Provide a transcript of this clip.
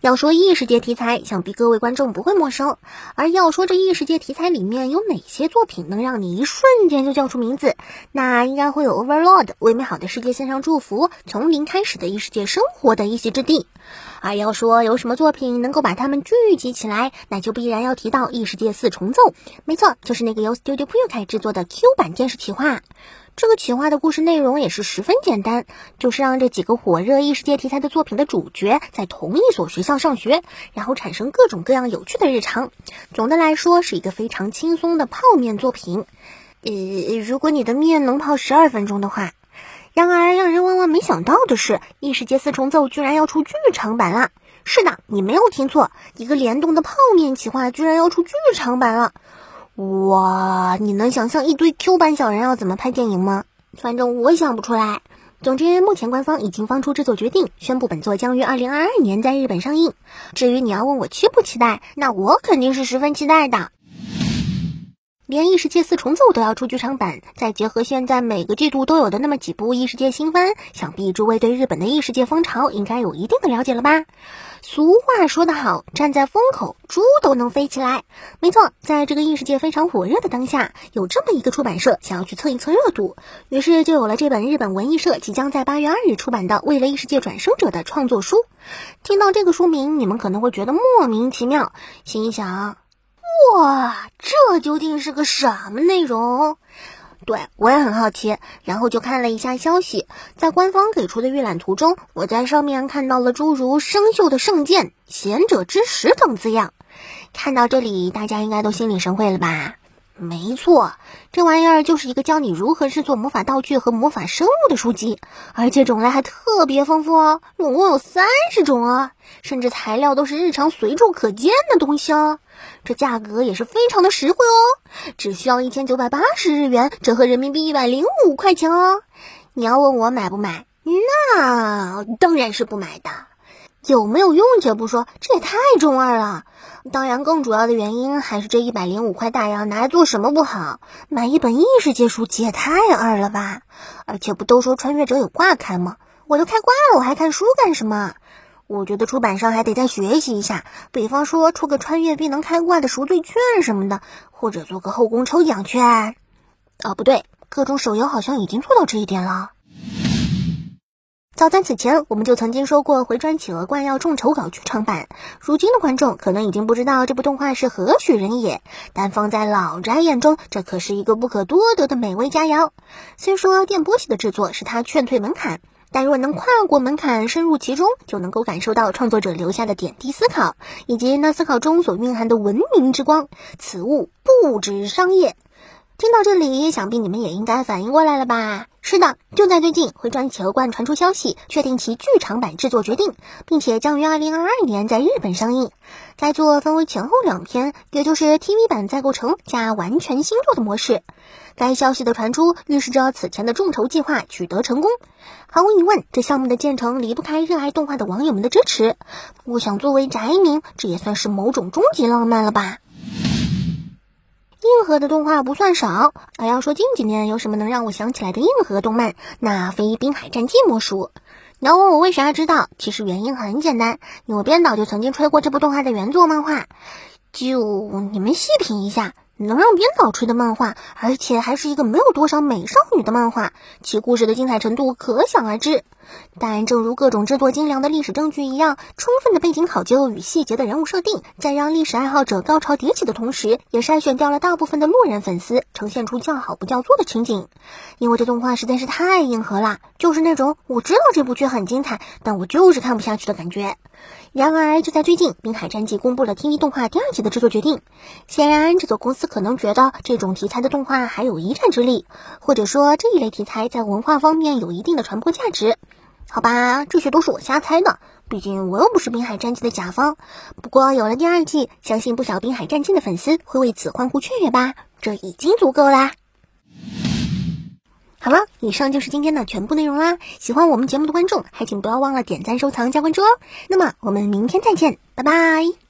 要说异世界题材，想必各位观众不会陌生。而要说这异世界题材里面有哪些作品能让你一瞬间就叫出名字，那应该会有 Overlord 为美好的世界献上祝福，从零开始的异世界生活的一席之地。而要说有什么作品能够把它们聚集起来，那就必然要提到异世界四重奏。没错，就是那个由 Studio Puyo 制作的 Q 版电视企划。这个企划的故事内容也是十分简单，就是让这几个火热异世界题材的作品的主角在同一所学校上学，然后产生各种各样有趣的日常。总的来说，是一个非常轻松的泡面作品。呃，如果你的面能泡十二分钟的话。然而，让人万万没想到的是，异世界四重奏居然要出剧场版了。是的，你没有听错，一个联动的泡面企划居然要出剧场版了。哇，你能想象一堆 Q 版小人要怎么拍电影吗？反正我想不出来。总之，目前官方已经放出制作决定，宣布本作将于二零二二年在日本上映。至于你要问我期不期待，那我肯定是十分期待的。连异世界四重奏都要出剧场版，再结合现在每个季度都有的那么几部异世界新番，想必诸位对日本的异世界风潮应该有一定的了解了吧？俗话说得好，站在风口，猪都能飞起来。没错，在这个异世界非常火热的当下，有这么一个出版社想要去蹭一蹭热度，于是就有了这本日本文艺社即将在八月二日出版的《为了异世界转生者》的创作书。听到这个书名，你们可能会觉得莫名其妙，心想：哇，这究竟是个什么内容？对我也很好奇，然后就看了一下消息，在官方给出的预览图中，我在上面看到了诸如“生锈的圣剑”“贤者之石”等字样。看到这里，大家应该都心领神会了吧？没错，这玩意儿就是一个教你如何制作魔法道具和魔法生物的书籍，而且种类还特别丰富哦，总共有三十种啊，甚至材料都是日常随处可见的东西哦。这价格也是非常的实惠哦，只需要一千九百八十日元，折合人民币一百零五块钱哦。你要问我买不买，那当然是不买的。有没有用且不说，这也太中二了。当然，更主要的原因还是这一百零五块大洋拿来做什么不好？买一本异世界书籍也太二了吧！而且不都说穿越者有挂开吗？我都开挂了，我还看书干什么？我觉得出版商还得再学习一下，比方说出个穿越必能开挂的赎罪券什么的，或者做个后宫抽奖券。哦，不对，各种手游好像已经做到这一点了。早在此前，我们就曾经说过《回转企鹅罐》要众筹搞剧场版。如今的观众可能已经不知道这部动画是何许人也，但放在老宅眼中，这可是一个不可多得的美味佳肴。虽说电波系的制作是他劝退门槛，但若能跨过门槛深入其中，就能够感受到创作者留下的点滴思考，以及那思考中所蕴含的文明之光。此物不止商业。听到这里，想必你们也应该反应过来了吧？是的，就在最近，《回转企鹅罐》传出消息，确定其剧场版制作决定，并且将于二零二二年在日本上映。该作分为前后两篇，也就是 TV 版再构成加完全新作的模式。该消息的传出，预示着此前的众筹计划取得成功。毫无疑问，这项目的建成离不开热爱动画的网友们的支持。我想，作为宅民，这也算是某种终极浪漫了吧。硬核的动画不算少，而要说近几年有什么能让我想起来的硬核动漫，那非《滨海战记》莫属。你要问我为啥知道，其实原因很简单，因为编导就曾经吹过这部动画的原作漫画。就你们细品一下。能让编导吹的漫画，而且还是一个没有多少美少女的漫画，其故事的精彩程度可想而知。但正如各种制作精良的历史证据一样，充分的背景考究与细节的人物设定，在让历史爱好者高潮迭起的同时，也筛选掉了大部分的路人粉丝，呈现出叫好不叫座的情景。因为这动画实在是太硬核了，就是那种我知道这部剧很精彩，但我就是看不下去的感觉。然而，就在最近，《滨海战记》公布了 TV 动画第二季的制作决定。显然，制作公司可能觉得这种题材的动画还有一战之力，或者说这一类题材在文化方面有一定的传播价值。好吧，这些都是我瞎猜的，毕竟我又不是《滨海战记》的甲方。不过，有了第二季，相信不少《滨海战记》的粉丝会为此欢呼雀跃吧？这已经足够啦。好了，以上就是今天的全部内容啦。喜欢我们节目的观众，还请不要忘了点赞、收藏、加关注哦。那么我们明天再见，拜拜。